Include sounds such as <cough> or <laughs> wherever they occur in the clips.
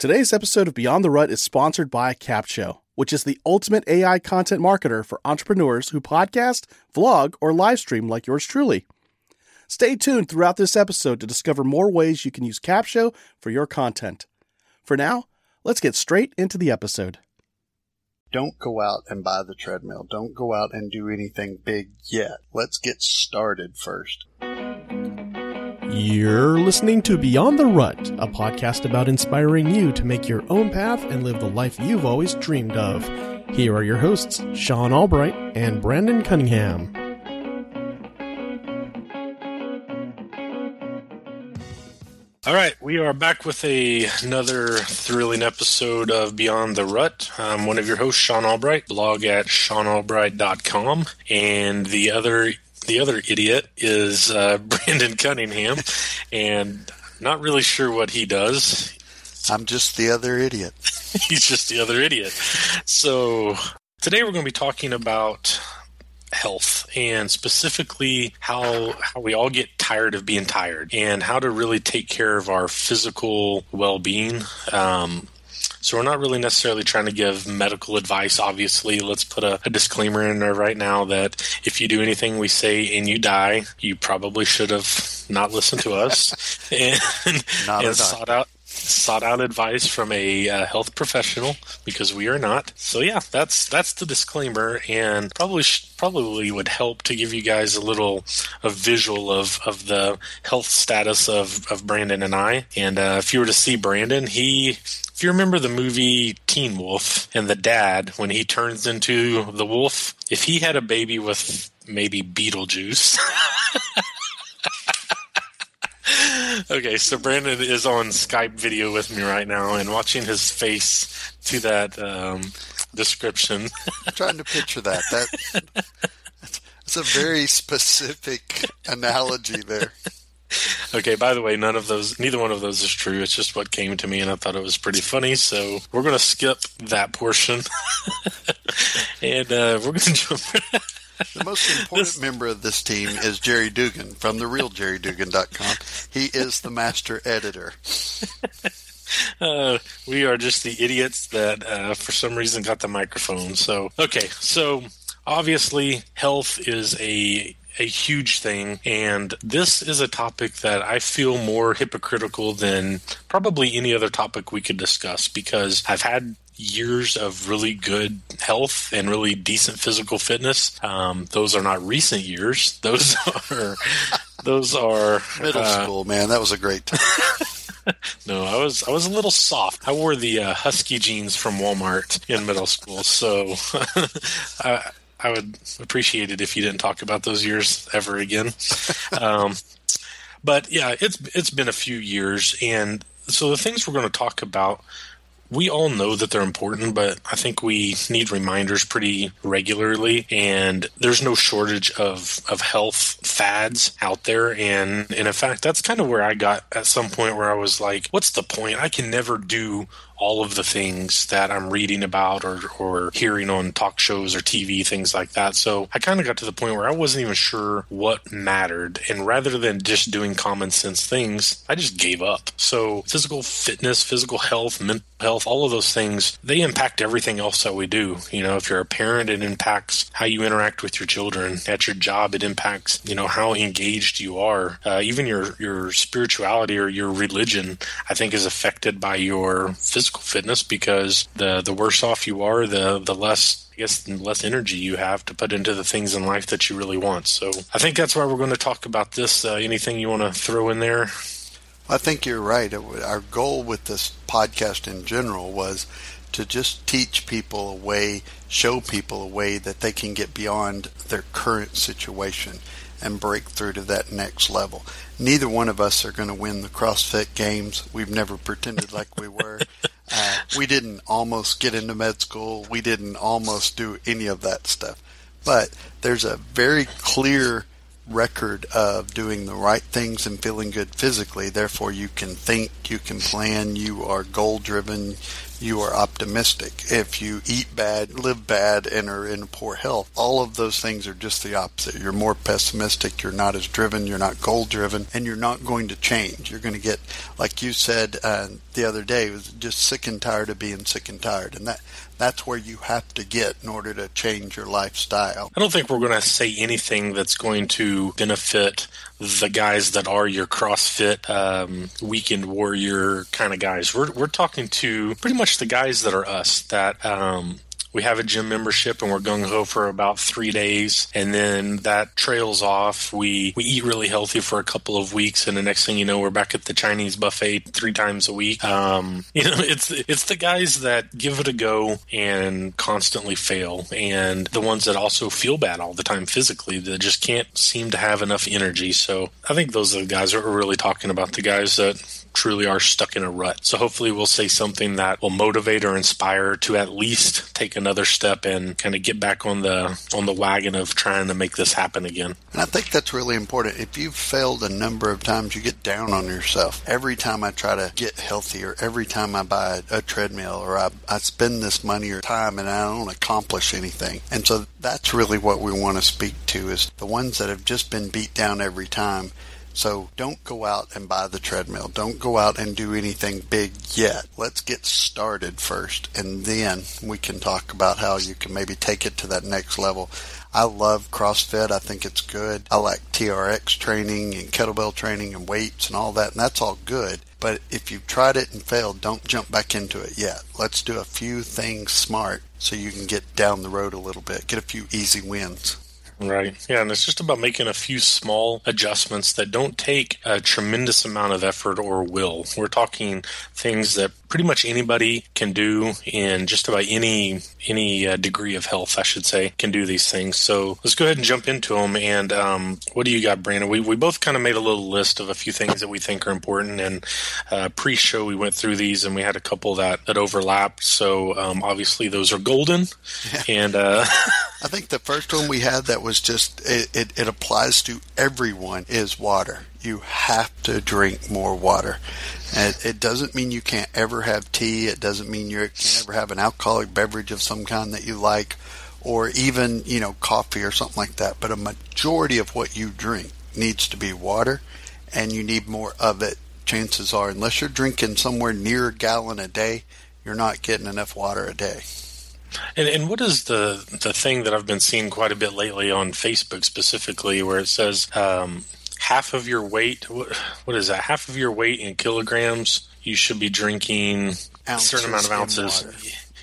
Today's episode of Beyond the Rut is sponsored by Capsho, which is the ultimate AI content marketer for entrepreneurs who podcast, vlog, or live stream like yours truly. Stay tuned throughout this episode to discover more ways you can use Capsho for your content. For now, let's get straight into the episode. Don't go out and buy the treadmill. Don't go out and do anything big yet. Let's get started first. You're listening to Beyond the Rut, a podcast about inspiring you to make your own path and live the life you've always dreamed of. Here are your hosts, Sean Albright and Brandon Cunningham. All right, we are back with a, another thrilling episode of Beyond the Rut. I'm one of your hosts, Sean Albright, blog at seanalbright.com, and the other the other idiot is uh, <laughs> Brandon Cunningham, and not really sure what he does. I'm just the other idiot. <laughs> He's just the other idiot. So today we're going to be talking about health and specifically how how we all get tired of being tired and how to really take care of our physical well-being um, so we're not really necessarily trying to give medical advice. Obviously, let's put a, a, disclaimer in there right now that if you do anything we say and you die, you probably should have not listened to us <laughs> and, and sought out sought out advice from a uh, health professional because we are not. So yeah, that's that's the disclaimer, and probably probably would help to give you guys a little a visual of of the health status of of Brandon and I. And uh, if you were to see Brandon, he if you remember the movie Teen Wolf and the dad when he turns into the wolf, if he had a baby with maybe Beetlejuice. <laughs> <laughs> okay, so Brandon is on Skype video with me right now and watching his face to that um, description. I'm trying to picture that. That it's a very specific analogy there. Okay, by the way, none of those, neither one of those is true. It's just what came to me, and I thought it was pretty funny. So we're going to skip that portion, <laughs> and uh, we're going to jump. <laughs> the most <laughs> important this... member of this team is Jerry Dugan from the realjerrydugan.com. He is the master editor. <laughs> Uh, we are just the idiots that, uh, for some reason, got the microphone. So, okay, so obviously, health is a a huge thing. And this is a topic that I feel more hypocritical than probably any other topic we could discuss because I've had years of really good health and really decent physical fitness. Um, those are not recent years. <laughs> Those are those are middle uh, school. Man, that was a great time. <laughs> <laughs> no, I was I was a little soft. I wore the uh, husky jeans from Walmart in middle school, so I, I would appreciate it if you didn't talk about those years ever again. um, but yeah, it's it's been a few years, and so the things we're going to talk about we all know that they're important, but I think we need reminders pretty regularly. And there's no shortage of, of health fads out there. And, and in fact, that's kind of where I got at some point where I was like, what's the point? I can never do all of the things that I'm reading about or, or hearing on talk shows or TV, things like that. So I kind of got to the point where I wasn't even sure what mattered. And rather than just doing common sense things, I just gave up. So physical fitness, physical health, mental health, all of those things, they impact everything else that we do. You know, if you're a parent, it impacts how you interact with your children. At your job, it impacts, you know, how engaged you are. Uh, even your, your spirituality or your religion, I think, is affected by your physical physical fitness because the the worse off you are, the the less I guess the less energy you have to put into the things in life that you really want. So I think that's why we're going to talk about this. Uh, anything you want to throw in there? I think you're right. Our goal with this podcast in general was to just teach people a way, show people a way that they can get beyond their current situation and break through to that next level. Neither one of us are going to win the CrossFit games. We've never pretended like we were. <laughs> Uh, we didn't almost get into med school. We didn't almost do any of that stuff. But there's a very clear record of doing the right things and feeling good physically. Therefore, you can think, you can plan, you are goal driven, you are optimistic. If you eat bad, live bad, and are in poor health, all of those things are just the opposite. You're more pessimistic, you're not as driven, you're not goal driven, and you're not going to change. You're going to get, like you said uh, the other day, was just sick and tired of being sick and tired. And that that's where you have to get in order to change your lifestyle. I don't think we're going to say anything that's going to benefit the guys that are your CrossFit um, weekend warrior kind of guys. We're we're talking to pretty much the guys that are us that um, we have a gym membership and we're gung ho for about three days, and then that trails off. We we eat really healthy for a couple of weeks, and the next thing you know, we're back at the Chinese buffet three times a week. Um, <laughs> you know, it's it's the guys that give it a go and constantly fail, and the ones that also feel bad all the time physically that just can't seem to have enough energy. So I think those are the guys that we're really talking about. The guys that truly are stuck in a rut. So hopefully we'll say something that will motivate or inspire to at least take another step and kind of get back on the on the wagon of trying to make this happen again. And I think that's really important. If you've failed a number of times, you get down on yourself. Every time I try to get healthier, every time I buy a, treadmill or I, I spend this money or time and I don't accomplish anything. And so that's really what we want to speak to is the ones that have just been beat down every time so don't go out and buy the treadmill. Don't go out and do anything big yet. Let's get started first, and then we can talk about how you can maybe take it to that next level. I love CrossFit. I think it's good. I like TRX training and kettlebell training and weights and all that, and that's all good. But if you've tried it and failed, don't jump back into it yet. Let's do a few things smart so you can get down the road a little bit, get a few easy wins. Right. Yeah, and it's just about making a few small adjustments that don't take a tremendous amount of effort or will. We're talking things that pretty much anybody can do in just about any any uh, degree of health, I should say, can do these things. So let's go ahead and jump into them. And um, what do you got, Brandon? We we both kind of made a little list of a few things that we think are important. And uh, pre-show, we went through these, and we had a couple that that overlapped. So um, obviously, those are golden. Yeah. And uh, <laughs> I think the first one we had that was just it, it, it applies to everyone is water you have to drink more water. And it doesn't mean you can't ever have tea. It doesn't mean you can't ever have an alcoholic beverage of some kind that you like, or even you know coffee or something like that. But a majority of what you drink needs to be water, and you need more of it. Chances are, unless you're drinking somewhere near a gallon a day, you're not getting enough water a day. And, and what is the the thing that I've been seeing quite a bit lately on Facebook specifically, where it says um, half of your weight. What, what is that? Half of your weight in kilograms. You should be drinking ounces a certain amount of ounces.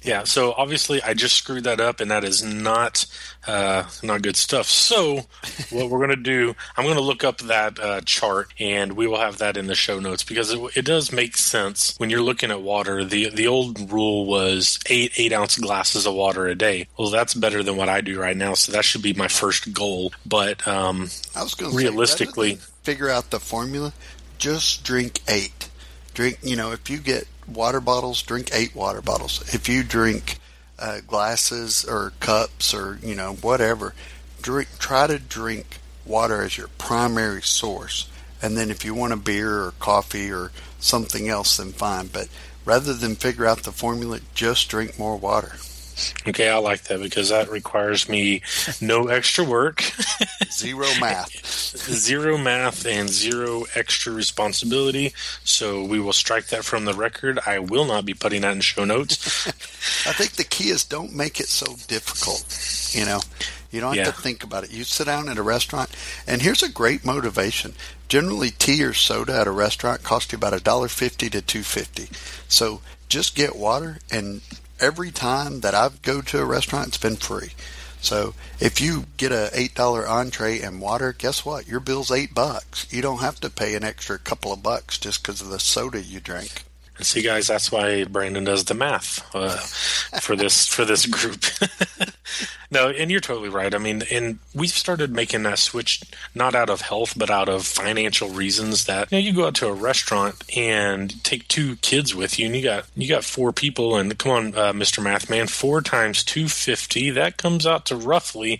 Yeah, so obviously I just screwed that up, and that is not uh, not good stuff. So what we're going to do, I'm going to look up that uh, chart, and we will have that in the show notes because it, it, does make sense when you're looking at water. the The old rule was eight eight ounce glasses of water a day. Well, that's better than what I do right now, so that should be my first goal. But um, I was going to realistically figure out the formula. Just drink eight. Drink, you know, if you get water bottles, drink eight water bottles. If you drink uh, glasses or cups or you know whatever, drink. Try to drink water as your primary source, and then if you want a beer or coffee or something else, then fine. But rather than figure out the formula, just drink more water. Okay, I like that because that requires me no extra work, zero math, <laughs> zero math, and zero extra responsibility. So we will strike that from the record. I will not be putting that in show notes. <laughs> I think the key is don't make it so difficult. You know, you don't have yeah. to think about it. You sit down at a restaurant, and here's a great motivation. Generally, tea or soda at a restaurant costs you about a dollar fifty to two fifty. So just get water and every time that I go to a restaurant, it's been free. So if you get a eight dollar entree and water, guess what? Your bill's eight bucks. You don't have to pay an extra couple of bucks just because of the soda you drink. And see, guys, that's why Brandon does the math uh, for this for this group. <laughs> no, and you're totally right. I mean, and we've started making that switch not out of health, but out of financial reasons. That you know, you go out to a restaurant and take two kids with you, and you got you got four people, and come on, uh, Mister Math Man, four times two fifty, that comes out to roughly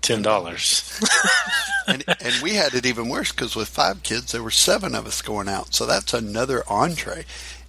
ten dollars. <laughs> and, and we had it even worse because with five kids, there were seven of us going out, so that's another entree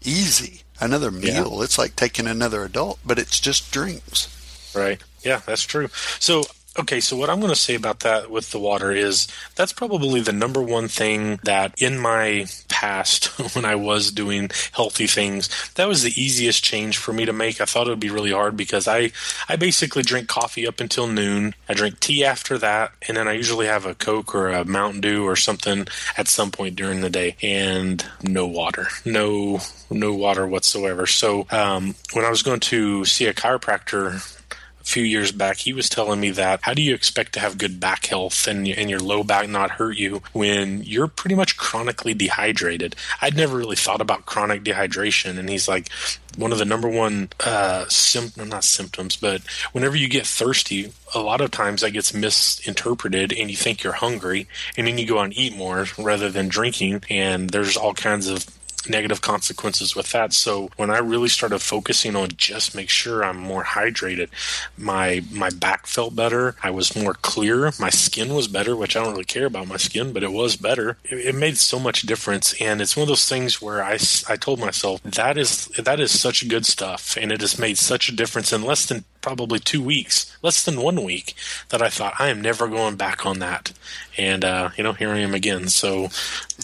easy. another meal. Yeah. It's like taking another adult, but it's just drinks. Right. Yeah, that's true. So Okay, so what I'm going to say about that with the water is that's probably the number one thing that in my past, <laughs> when I was doing healthy things, that was the easiest change for me to make. I thought it would be really hard because I, I basically drink coffee up until noon. I drink tea after that, and then I usually have a Coke or a Mountain Dew or something at some point during the day, and no water, no no water whatsoever. So um, when I was going to see a chiropractor a few years back, he was telling me that how do you expect to have good back health and, and your low back not hurt you when you're pretty much chronically dehydrated? I'd never really thought about chronic dehydration. And he's like, one of the number one uh, symptom, not symptoms, but whenever you get thirsty, a lot of times that gets misinterpreted and you think you're hungry and then you go and eat more rather than drinking. And there's all kinds of negative consequences with that. So when I really started focusing on just make sure I'm more hydrated, my my back felt better. I was more clear. My skin was better, which I don't really care about my skin, but it was better. It, it made so much difference, and it's one of those things where I I told myself that is that is such good stuff, and it has made such a difference in less than probably two weeks, less than one week, that I thought I am never going back on that. And uh, you know, here I am again. So,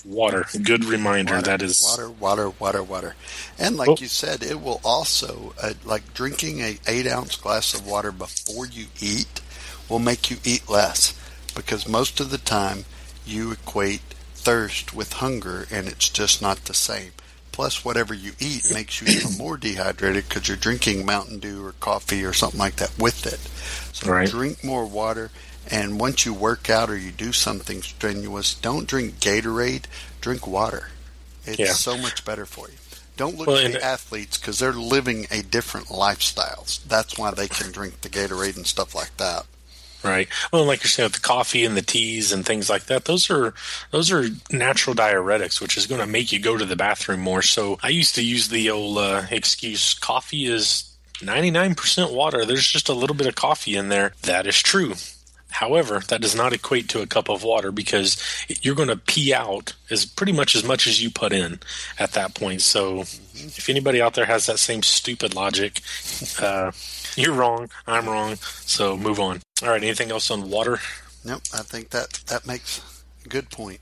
water, good reminder. Water, that is water, water, water, water. And like oh. you said, it will also uh, like drinking a eight ounce glass of water before you eat will make you eat less because most of the time you equate thirst with hunger, and it's just not the same plus whatever you eat makes you even more dehydrated because you're drinking Mountain Dew or coffee or something like that with it. So right. drink more water. And once you work out or you do something strenuous, don't drink Gatorade, drink water. It's yeah. so much better for you. Don't look well, at the athletes because they're living a different lifestyle. That's why they can drink the Gatorade and stuff like that. Right. Well, like saying, with the coffee and the teas and things like that, those are those are natural diuretics, which is going to make you go to the bathroom more. So I used to use the old uh, excuse: coffee is 99% water. There's just a little bit of coffee in there. That is true. However, that does not equate to a cup of water because you're going to pee out as pretty much as much as you put in at that point. So, if anybody out there has that same stupid logic, uh, <laughs> you're wrong. I'm wrong. So move on. All right. Anything else on water? Nope. I think that that makes a good point.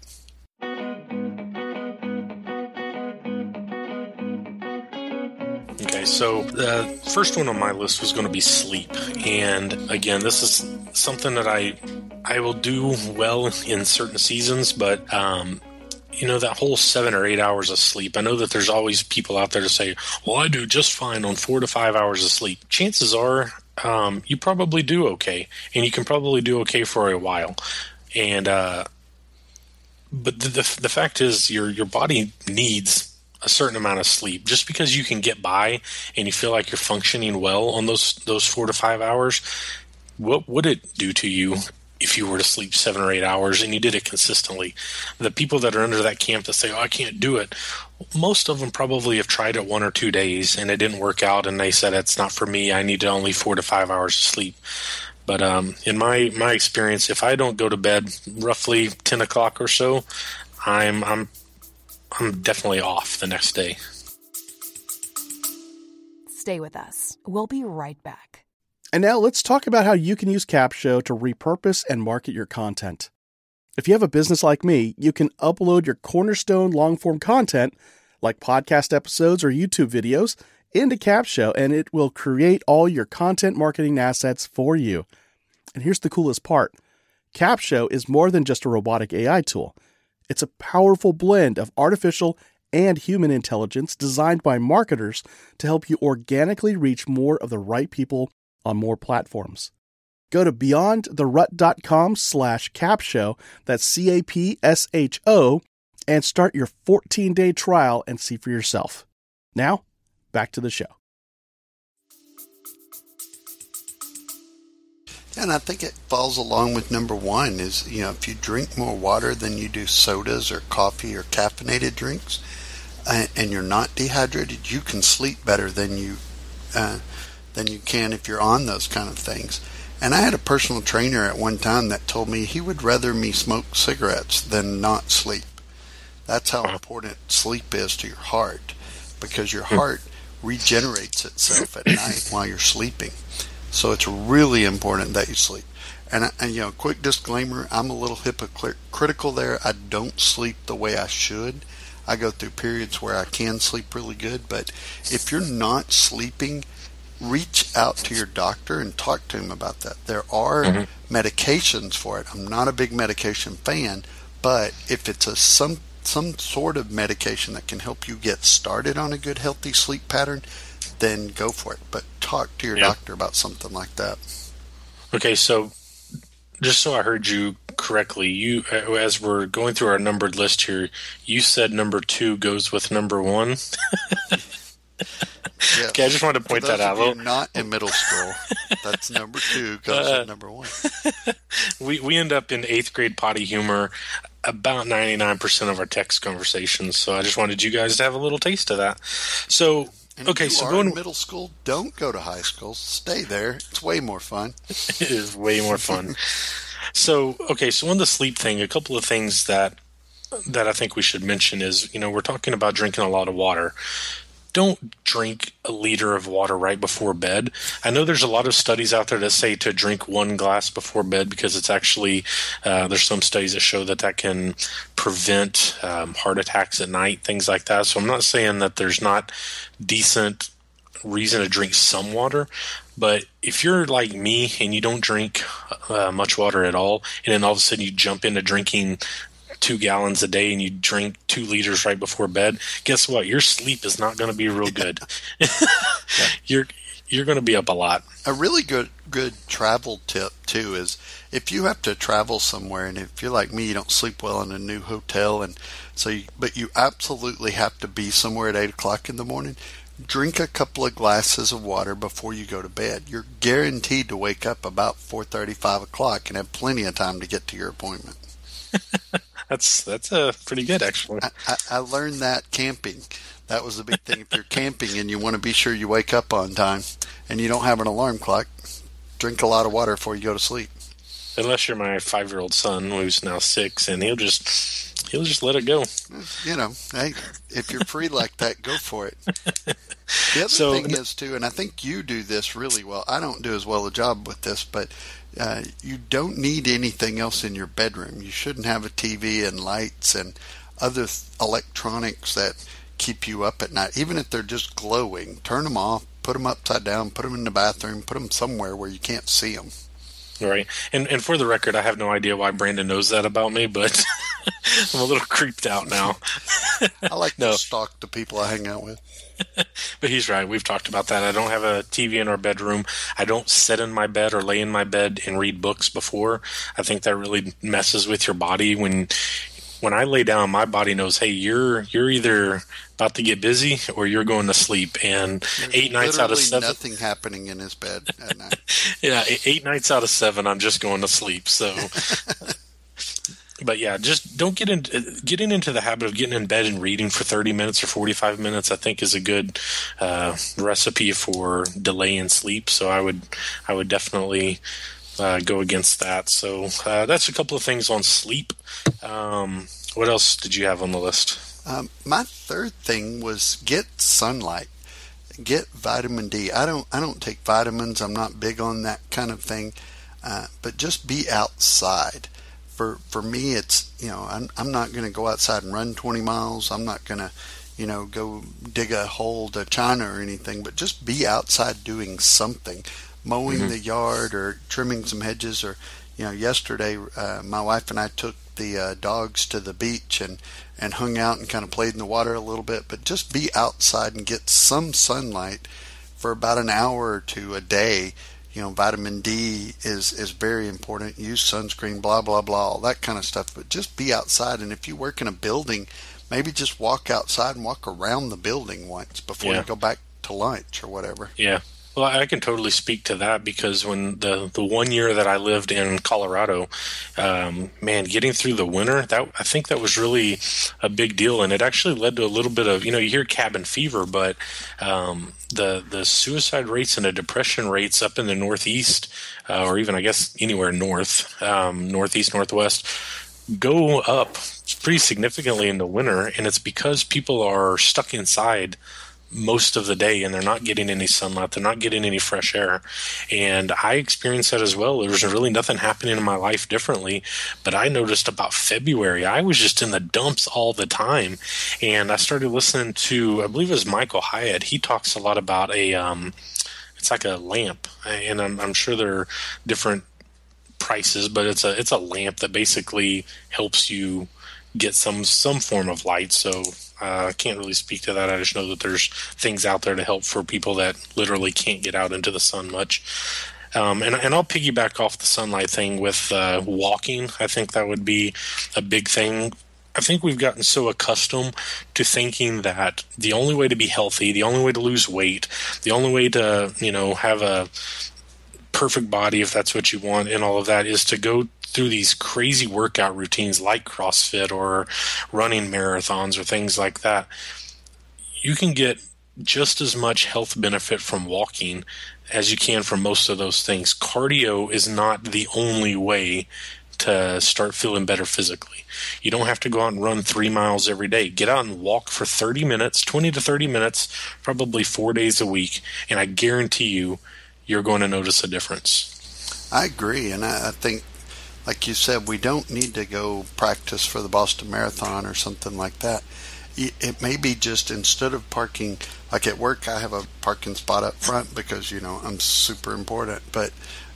Okay, so the first one on my list was going to be sleep, and again, this is something that I I will do well in certain seasons, but um, you know, that whole seven or eight hours of sleep. I know that there's always people out there to say, well, I do just fine on four to five hours of sleep. Chances are um, you probably do okay, and you can probably do okay for a while. And, uh, but the, the, the fact is, your, your body needs a certain amount of sleep. Just because you can get by and you feel like you're functioning well on those those four to five hours, what would it do to you if you were to sleep seven or eight hours and you did it consistently. The people that are under that camp that say, "Oh, I can't do it," most of them probably have tried it one or two days and it didn't work out, and they said it's not for me. I need only four to five hours of sleep. But um, in my my experience, if I don't go to bed roughly ten o'clock or so, I'm I'm I'm definitely off the next day. Stay with us. We'll be right back. And now let's talk about how you can use Capsho to repurpose and market your content. If you have a business like me, you can upload your cornerstone long form content, like podcast episodes or YouTube videos, into Capsho and it will create all your content marketing assets for you. And here's the coolest part Capsho is more than just a robotic AI tool, it's a powerful blend of artificial and human intelligence designed by marketers to help you organically reach more of the right people on more platforms. Go to beyondtherut.com slash capsho, that's C-A-P-S-H-O, and start your 14-day trial and see for yourself. Now, back to the show. And I think it falls along with number one is, you know, if you drink more water than you do sodas or coffee or caffeinated drinks, uh, and you're not dehydrated, you can sleep better than you uh, than you can if you're on those kind of things. And I had a personal trainer at one time that told me he would rather me smoke cigarettes than not sleep. That's how important sleep is to your heart because your hmm. heart regenerates itself at night while you're sleeping. So it's really important that you sleep. And, and you know, quick disclaimer: I'm a little hypocritical there. I don't sleep the way I should. I go through periods where I can sleep really good, but if you're not sleeping, reach out to your doctor and talk to him about that. There are mm-hmm. medications for it. I'm not a big medication fan, but if it's a some some sort of medication that can help you get started on a good healthy sleep pattern, then go for it. But talk to your yeah. doctor about something like that. Okay, so just so I heard you correctly, you as we're going through our numbered list here, you said number two goes with number one. <laughs> Yes. Okay, I just wanted to point that out. Not in middle school. That's number two goes uh, number one. <laughs> we we end up in eighth grade potty humor about 99% of our text conversations. So I just wanted you guys to have a little taste of that. So and okay, so going to middle school, don't go to high school. Stay there. It's way more fun. <laughs> it is way more fun. <laughs> so okay, so on the sleep thing, a couple of things that that I think we should mention is you know we're talking about drinking a lot of water don't drink a liter of water right before bed. I know there's a lot of studies out there that say to drink one glass before bed because it's actually uh, there's some studies that show that that can prevent um, heart attacks at night, things like that. So I'm not saying that there's not decent reason to drink some water. But if you're like me and you don't drink uh, much water at all, and then all of a sudden you jump into drinking two gallons a day and you drink two liters right before bed, guess what? Your sleep is not going to be real good. <laughs> You're you're going to be up a lot. A really good good travel tip too is if you have to travel somewhere and if you're like me, you don't sleep well in a new hotel and so you, but you absolutely have to be somewhere at eight o'clock in the morning. Drink a couple of glasses of water before you go to bed. You're guaranteed to wake up about four thirty, five o'clock, and have plenty of time to get to your appointment. <laughs> that's that's uh, pretty good actually. I, I, learned that camping. That was the big thing. if you're camping and you want to be sure you wake up on time, and you don't have an alarm clock, drink a lot of water before you go to sleep. Unless you're my five year old son who's now six, and he'll just he'll just let it go. You know, hey, if you're free like that, go for it. <laughs> The other so, thing is too, and I think you do this really well. I don't do as well a job with this, but uh, you don't need anything else in your bedroom. You shouldn't have a TV and lights and other th- electronics that keep you up at night. Even if they're just glowing, turn them off, put them upside down, put them in the bathroom, put them somewhere where you can't see them. Right. And and for the record, I have no idea why Brandon knows that about me, but <laughs> <laughs> I'm a little creeped out now. I like no. to stalk the people I hang out with. <laughs> but he's right. We've talked about that. I don't have a TV in our bedroom. I don't sit in my bed or lay in my bed and read books before. I think that really messes with your body when when I lay down, my body knows, hey, you're you're either about to get busy or you're going to sleep. And There's eight nights out of seven, nothing happening in his bed at night. <laughs> yeah, eight nights out of seven, I'm just going to sleep. So but yeah, just don't get into getting into the habit of getting in bed and reading for 30 minutes or 45 minutes. I think is a good uh, recipe for delaying sleep. So I would I would definitely uh, go against that. So uh, that's a couple of things on sleep. Um, what else did you have on the list? Um, my third thing was get sunlight. Get vitamin D. I don't I don't take vitamins. I'm not big on that kind of thing. Uh, but just be outside for for me, it's you know I'm I'm not going to go outside and run 20 miles. I'm not going to you know go dig a hole to China or anything, but just be outside doing something, mowing mm-hmm. the yard or trimming some hedges or you know yesterday uh, my wife and I took the uh, dogs to the beach and and hung out and kind of played in the water a little bit, but just be outside and get some sunlight for about an hour or two a day you know, vitamin D is is very important. Use sunscreen, blah blah blah, all that kind of stuff. But just be outside, and if you work in a building, maybe just walk outside and walk around the building once before yeah. you go back to lunch or whatever. Yeah, well, I can totally speak to that because when the the one year that I lived in Colorado, um, man, getting through the winter that I think that was really a big deal, and it actually led to a little bit of you know you hear cabin fever, but um, the the suicide rates and the depression rates up in the Northeast, uh, or even I guess anywhere north, um, Northeast, Northwest, go up pretty significantly in the winter, and it's because people are stuck inside most of the day and they're not getting any sunlight they're not getting any fresh air. And i experienced that as well. There was really nothing happening in my life differently but i noticed about february i was just in the dumps all the time. And i started listening to i believe it was michael hyatt he talks a lot about a um, it's like a lamp. And I'm, I'm sure there are different prices but it's a it's a lamp that basically helps you get some some form of light so uh, I can't really speak to that. I just know that there's things out there to help for people that literally can't get out into the sun much. Um, and, and I'll piggyback off the sunlight thing with uh, walking. I think that would be a big thing. I think we've gotten so accustomed to thinking that the only way to be healthy, the only way to lose weight, the only way to, you know, have a perfect body, if that's what you want, and all of that, is to go through these crazy workout routines like CrossFit or running marathons or things like that, you can get just as much health benefit from walking as you can from most of those things. Cardio is not the only way to start feeling better physically. You don't have to go out and run three miles every day. Get out and walk for 30 minutes, 20 to 30 minutes, probably four days a week, and I guarantee you, you're going to notice a difference. I agree, and I, think like you said, we don't need to go practice for the Boston Marathon or something like that. It may be just instead of parking, like at work, I have a parking spot up front because, you know, I'm super important, but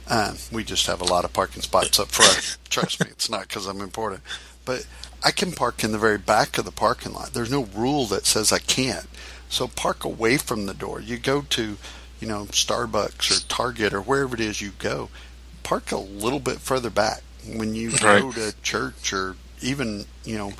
um, we just have a lot of parking spots up front. Trust me, it's not because I'm important. But I can park in the very back of the parking lot. There's no rule that says I can't. So park away from the door. You go to, you know, Starbucks or Target or wherever it is you go, park a little bit further back when you right. go to church or even you know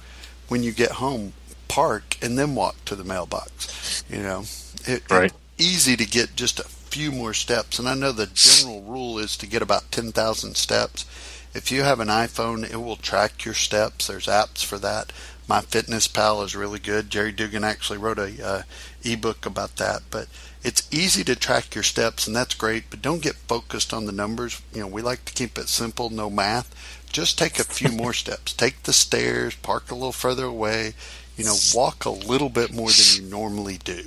when you get home park and then walk to the mailbox you know. It, right. easy to get just a few more steps. And i know the general rule is to get about 10,000 steps. If you have an iphone it will track your steps. There's apps for that. My fitness pal is really good. Jerry dugan actually wrote a uh, ebook about that. But it's easy to track your steps and that's great, but don't get focused on the numbers. You know, we like to keep it simple, no math. Just take a few more <laughs> steps. Take the stairs, park a little further away, you know, walk a little bit more than you normally do.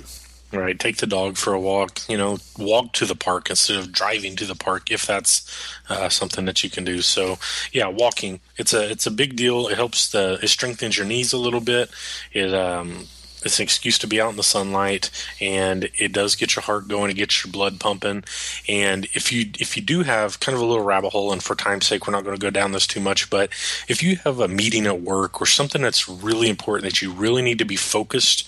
Right. Take the dog for a walk. You know, walk to the park instead of driving to the park if that's uh, something that you can do. So, yeah, walking. It's a it's a big deal. It helps the it strengthens your knees a little bit. It um, it's an excuse to be out in the sunlight, and it does get your heart going. It gets your blood pumping. And if you if you do have kind of a little rabbit hole, and for time's sake, we're not going to go down this too much, but if you have a meeting at work or something that's really important that you really need to be focused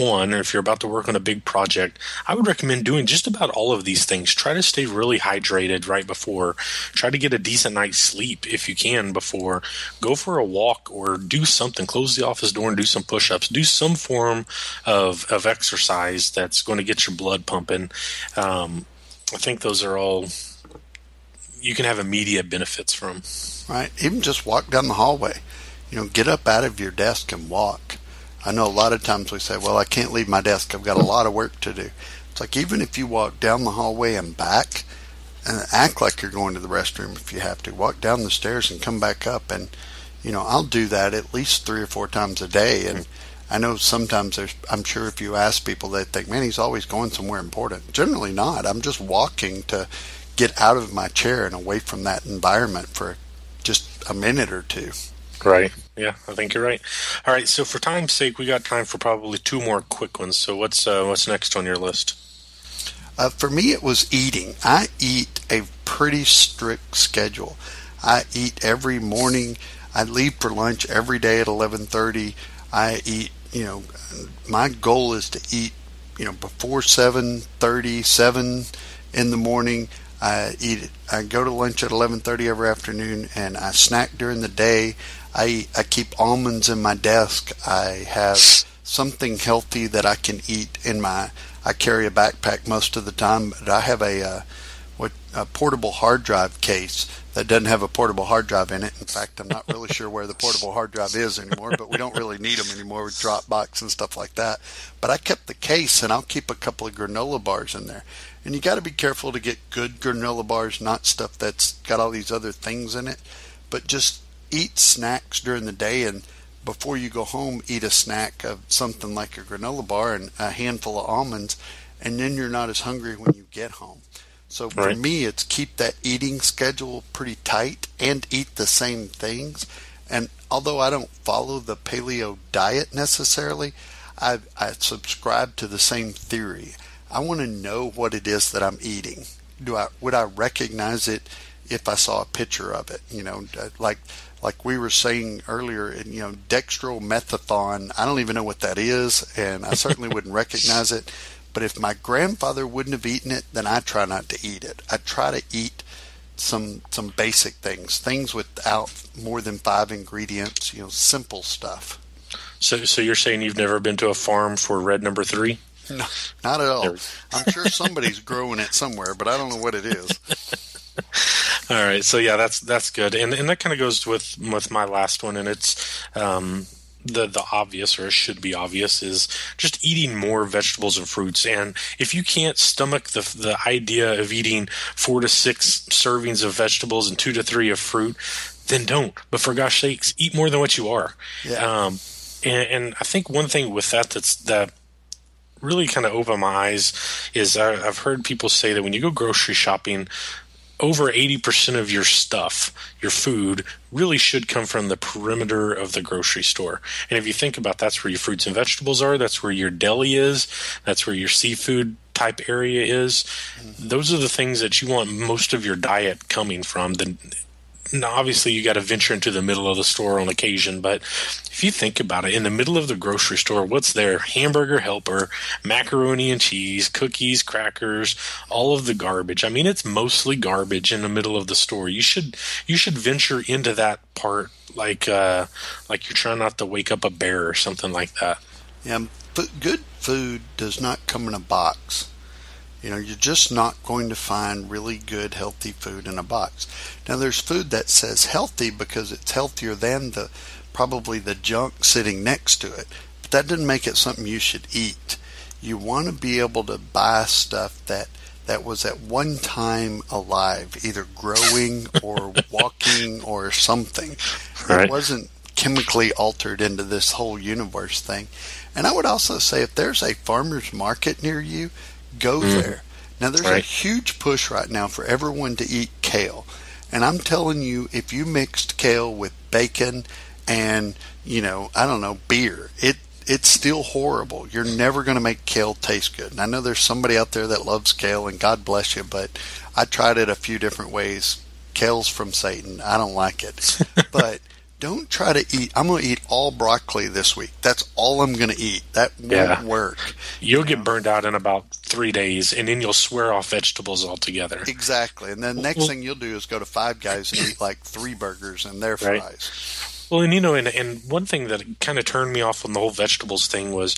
on, or if you're about to work on a big project, I would recommend doing just about all of these things. Try to stay really hydrated right before. Try to get a decent night's sleep if you can before. Go for a walk or do something. Close the office door and do some push ups. Do some form of, of exercise that's going to get your blood pumping. Um, I think those are all you can have immediate benefits from. Right. Even just walk down the hallway. You know, get up out of your desk and walk. I know a lot of times we say, well, I can't leave my desk. I've got a lot of work to do. It's like even if you walk down the hallway and back, and act like you're going to the restroom if you have to. Walk down the stairs and come back up. And, you know, I'll do that at least three or four times a day. And I know sometimes there's, I'm sure if you ask people, they think, man, he's always going somewhere important. Generally not. I'm just walking to get out of my chair and away from that environment for just a minute or two. Right. Yeah, I think you're right. All right. So for time's sake, we got time for probably two more quick ones. So what's uh, what's next on your list? Uh, for me, it was eating. I eat a pretty strict schedule. I eat every morning. I leave for lunch every day at 11:30. I eat. You know, my goal is to eat. You know, before 7:30, 7 in the morning. I eat. I go to lunch at 11:30 every afternoon, and I snack during the day. I I keep almonds in my desk. I have something healthy that I can eat in my. I carry a backpack most of the time, but I have a uh, what a portable hard drive case that doesn't have a portable hard drive in it. In fact, I'm not really sure where the portable hard drive is anymore, but we don't really need them anymore with Dropbox and stuff like that. But I kept the case, and I'll keep a couple of granola bars in there. And you got to be careful to get good granola bars, not stuff that's got all these other things in it, but just eat snacks during the day and before you go home, eat a snack of something like a granola bar and a handful of almonds, and then you're not as hungry when you get home. So for Right. me, it's keep that eating schedule pretty tight and eat the same things. And although I don't follow the paleo diet necessarily, I, I subscribe to the same theory. I want to know what it is that I'm eating. Do I would I recognize it if I saw a picture of it? You know, like like we were saying earlier, you know, dextromethathon. I don't even know what that is, and I certainly <laughs> wouldn't recognize it. But if my grandfather wouldn't have eaten it, then I try not to eat it. I try to eat some some basic things, things without more than five ingredients. You know, simple stuff. So, so you're saying you've never been to a farm for red number three? No, not at all. I'm sure somebody's growing it somewhere, but I don't know what it is. <laughs> <laughs> All right, so yeah, that's that's good, and and that kind of goes with with my last one, and it's um, the the obvious, or it should be obvious, is just eating more vegetables and fruits. And if you can't stomach the the idea of eating four to six servings of vegetables and two to three of fruit, then don't. But for gosh sakes, eat more than what you are. Yeah. Um, and, and I think one thing with that that's that really kind of opened my eyes is I, I've heard people say that when you go grocery shopping, over 80% of your stuff, your food, really should come from the perimeter of the grocery store. And if you think about that's where your fruits and vegetables are, that's where your deli is, that's where your seafood type area is. Mm-hmm. Those are the things that you want most of your diet coming from. Then now, obviously, you got to venture into the middle of the store on occasion, but if you think about it, in the middle of the grocery store, what's there? Hamburger helper, macaroni and cheese, cookies, crackers, all of the garbage. I mean, it's mostly garbage in the middle of the store. You should you should venture into that part like uh, like you're trying not to wake up a bear or something like that. Yeah, but good food does not come in a box. You know, you're just not going to find really good, healthy food in a box. Now, there's food that says healthy because it's healthier than the probably the junk sitting next to it, but that doesn't make it something you should eat. You want to be able to buy stuff that that was at one time alive, either growing <laughs> or walking or something. Right. It wasn't chemically altered into this whole universe thing. And I would also say if there's a farmer's market near you, go hmm. there. Now there's a huge push right now for everyone to eat kale. And I'm telling you, if you mixed kale with bacon and, you know, I don't know, beer, it it's still horrible. You're never going to make kale taste good. And I know there's somebody out there that loves kale, and God bless you, but I tried it a few different ways. Kale's from Satan. I don't like it. <laughs> but don't try to eat. I'm going to eat all broccoli this week. That's all I'm going to eat. That won't Yeah. work. You'll get burned out in about three days, and then you'll swear off vegetables altogether. Exactly. And then next Well- thing you'll do is go to Five Guys and eat like three burgers and their Right. fries. Well, and you know, and, and one thing that kind of turned me off on the whole vegetables thing was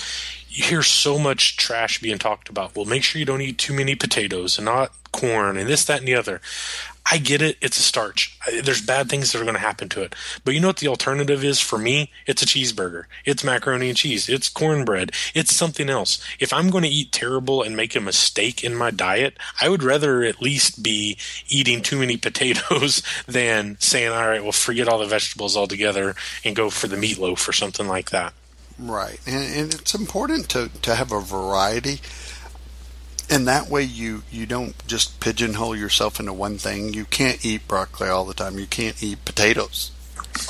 you hear so much trash being talked about. Well, make sure you don't eat too many potatoes and not corn and this, that, and the other. I get it. It's a starch. There's bad things that are going to happen to it. But you know what the alternative is for me? It's a cheeseburger. It's macaroni and cheese. It's cornbread. It's something else. If I'm going to eat terrible and make a mistake in my diet, I would rather at least be eating too many <laughs> potatoes than saying, all right, well, forget all the vegetables altogether and go for the meatloaf or something like that. Right. And, and it's important to, to have a variety. And that way you, you don't just pigeonhole yourself into one thing. You can't eat broccoli all the time. You can't eat potatoes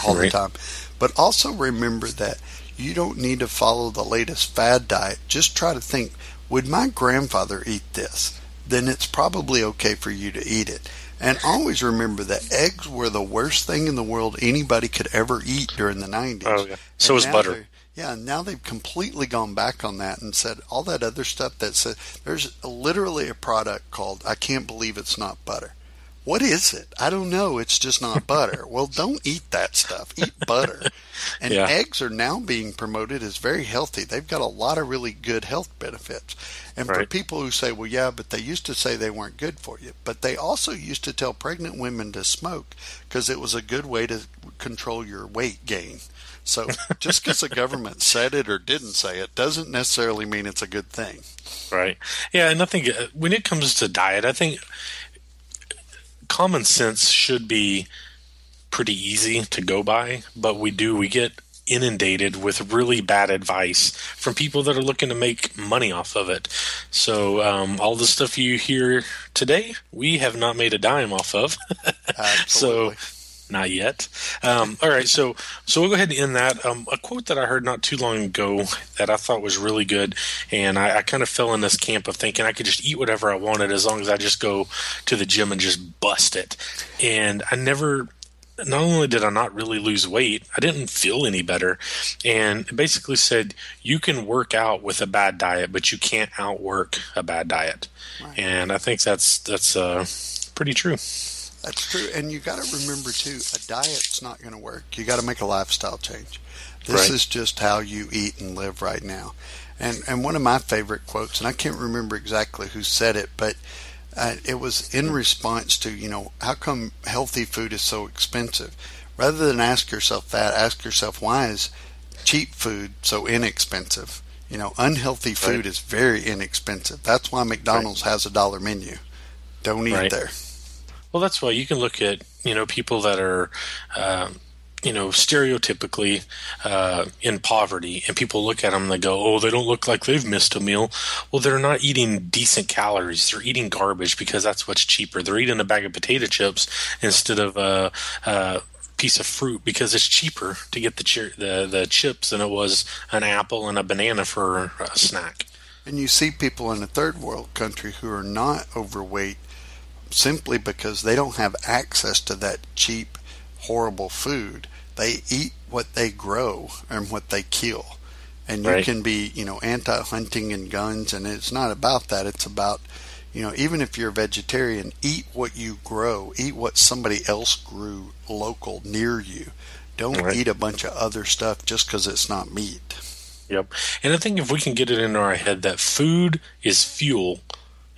all the time. But also remember that you don't need to follow the latest fad diet. Just try to think, would my grandfather eat this? Then it's probably okay for you to eat it. And always remember that eggs were the worst thing in the world anybody could ever eat during the 90s. Oh, yeah. So And is now butter. Yeah, now they've completely gone back on that and said all that other stuff that said there's literally a product called I can't believe it's not butter. What is it? I don't know. It's just not <laughs> butter. well, don't eat that stuff. Eat butter. <laughs> And Yeah. eggs are now being promoted as very healthy. They've got a lot of really good health benefits. And for people who say, well, yeah, but they used to say they weren't good for you. But they also used to tell pregnant women to smoke because it was a good way to control your weight gain. So just because the government said it or didn't say it doesn't necessarily mean it's a good thing. Right. Yeah, and I think uh, when it comes to diet, I think common sense should be pretty easy to go by, but we do we get inundated with really bad advice from people that are looking to make money off of it. So um, all the stuff you hear today, we have not made a dime off of. <laughs> so not yet. Um, all right, so so we'll go ahead and end that. Um, a quote that I heard not too long ago that I thought was really good, and I, I kind of fell in this camp of thinking I could just eat whatever I wanted as long as I just go to the gym and just bust it. And I never not only did I not really lose weight, I didn't feel any better. And it basically said you can work out with a bad diet, but you can't outwork a bad diet. Right. And I think that's that's uh, pretty true. That's true. And you got to remember too, a diet's not going to work. You got to make a lifestyle change. This right. is just how you eat and live right now. And and one of my favorite quotes, and I can't remember exactly who said it, but uh, it was in response to you know how come healthy food is so expensive. Rather than ask yourself that, ask yourself why is cheap food so inexpensive. You know, unhealthy food right. is very inexpensive. That's why McDonald's right. has a dollar menu. Don't eat there. Well, that's why you can look at you know people that are. Um, you know, stereotypically uh, in poverty, and people look at them and they go, "Oh, they don't look like they've missed a meal." Well, they're not eating decent calories; they're eating garbage because that's what's cheaper. They're eating a bag of potato chips instead of a, a piece of fruit because it's cheaper to get the, the the chips than it was an apple and a banana for a snack. And you see people in a third world country who are not overweight simply because they don't have access to that cheap, horrible food they eat what they grow and what they kill. And you right. can be, you know, anti hunting and guns, and it's not about that. It's about, you know, even if you're a vegetarian, eat what you grow, eat what somebody else grew local near you. Don't right. eat a bunch of other stuff just because it's not meat. Yep. And I think if we can get it into our head that food is fuel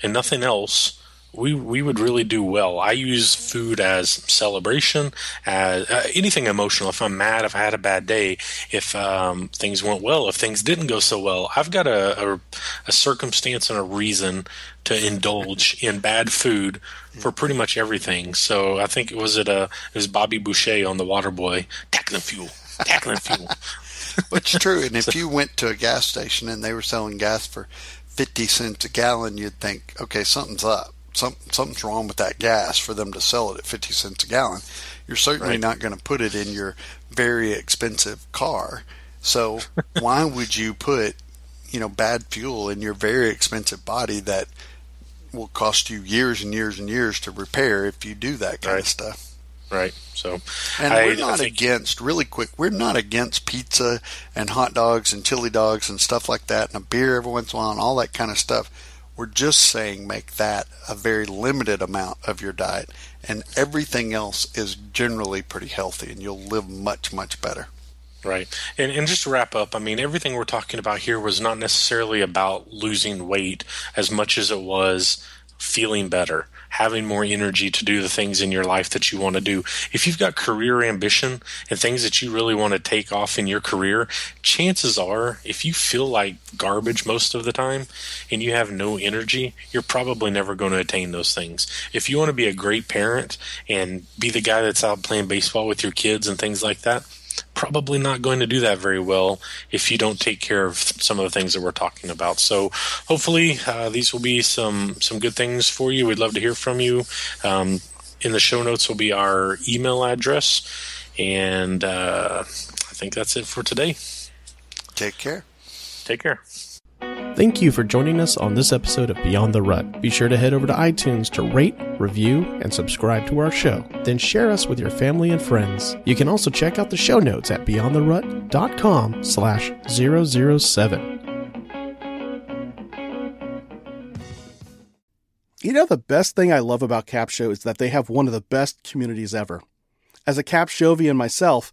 and nothing else, we we would really do well. I use food as celebration, as uh, anything emotional. If I'm mad, if I had a bad day, if um, things went well, if things didn't go so well, I've got a, a, a circumstance and a reason to indulge in bad food for pretty much everything. So I think it was it uh, it was Bobby Boucher on the Waterboy tackling fuel, tackling fuel. <laughs> Which is true. And if you went to a gas station and they were selling gas for fifty cents a gallon, you'd think, okay, something's up some, something's wrong with that gas for them to sell it at 50 cents a gallon. You're certainly right. not going to put it in your very expensive car. So <laughs> why would you put, you know, bad fuel in your very expensive body that will cost you years and years and years to repair if you do that kind right. of stuff? Right. So, and I, we're not think... against really quick. We're not against pizza and hot dogs and chili dogs and stuff like that, and a beer every once in a while, and all that kind of stuff we're just saying make that a very limited amount of your diet, and everything else is generally pretty healthy, and you'll live much, much better. Right. And, and just to wrap up, I mean, everything we're talking about here was not necessarily about losing weight as much as it was feeling better having more energy to do the things in your life that you want to do. If you've got career ambition and things that you really want to take off in your career, chances are if you feel like garbage most of the time and you have no energy, you're probably never going to attain those things. If you want to be a great parent and be the guy that's out playing baseball with your kids and things like that, probably not going to do that very well if you don't take care of some of the things that we're talking about. So hopefully uh, these will be some some good things for you. We'd love to hear from you. Um, in the show notes will be our email address, and uh, I think that's it for today. Take care. Take care. Thank you for joining us on this episode of Beyond the Rut. Be sure to head over to iTunes to rate, review, and subscribe to our show. Then share us with your family and friends. You can also check out the show notes at beyondtherut.com slash 007. You know, the best thing I love about Capsho is that they have one of the best communities ever. As a Capshovian myself,